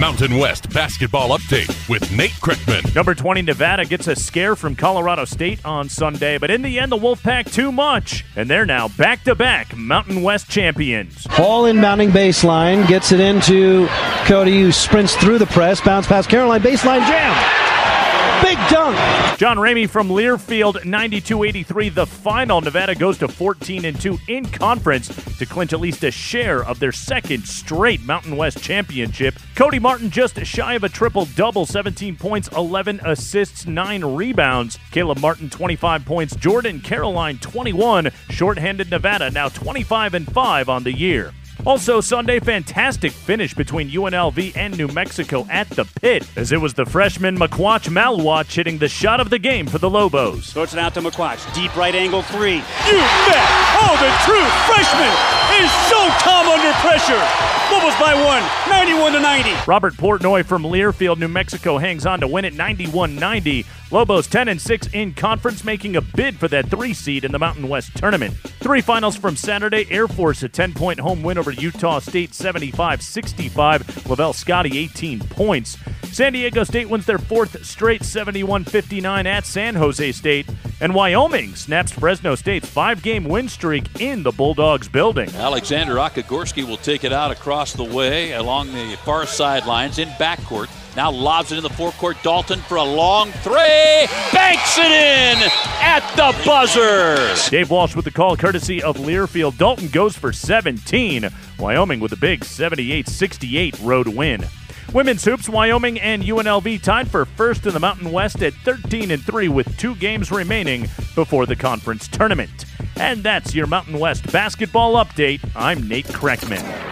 Mountain West basketball update with Nate Kreckman. Number 20 Nevada gets a scare from Colorado State on Sunday, but in the end, the Wolfpack too much, and they're now back to back Mountain West champions. Ball inbounding baseline, gets it into Cody, who sprints through the press, bounce past Caroline, baseline jam. Big dunk. John Ramey from Learfield, 92-83. The final. Nevada goes to 14 and 2 in conference to clinch at least a share of their second straight Mountain West championship. Cody Martin just shy of a triple double, 17 points, 11 assists, 9 rebounds. Caleb Martin 25 points, Jordan Caroline 21. Shorthanded Nevada now 25 and 5 on the year. Also, Sunday, fantastic finish between UNLV and New Mexico at the pit, as it was the freshman Makuach Maluach hitting the shot of the game for the Lobos. Throws it out to McQuatch. Deep right angle three. You bet! Oh, the true freshman is so calm under pressure. Lobos by one, 91 to 90. Robert Portnoy from Learfield, New Mexico hangs on to win it 91 90. Lobos 10 and 6 in conference, making a bid for that three seed in the Mountain West tournament. Three finals from Saturday Air Force, a 10 point home win over Utah State 75 65. Lavelle Scottie 18 points. San Diego State wins their fourth straight 71 59 at San Jose State. And Wyoming snaps Fresno State's five game win streak in the Bulldogs building. Alexander Aka-Gorski will take it out across the way along the far sidelines in backcourt. Now lobs it in the forecourt. Dalton for a long three. Banks it in at the buzzer. Dave Walsh with the call courtesy of Learfield. Dalton goes for 17. Wyoming with a big 78 68 road win. Women's hoops, Wyoming and UNLV tied for first in the Mountain West at 13 and 3 with two games remaining before the conference tournament. And that's your Mountain West basketball update. I'm Nate Kreckman.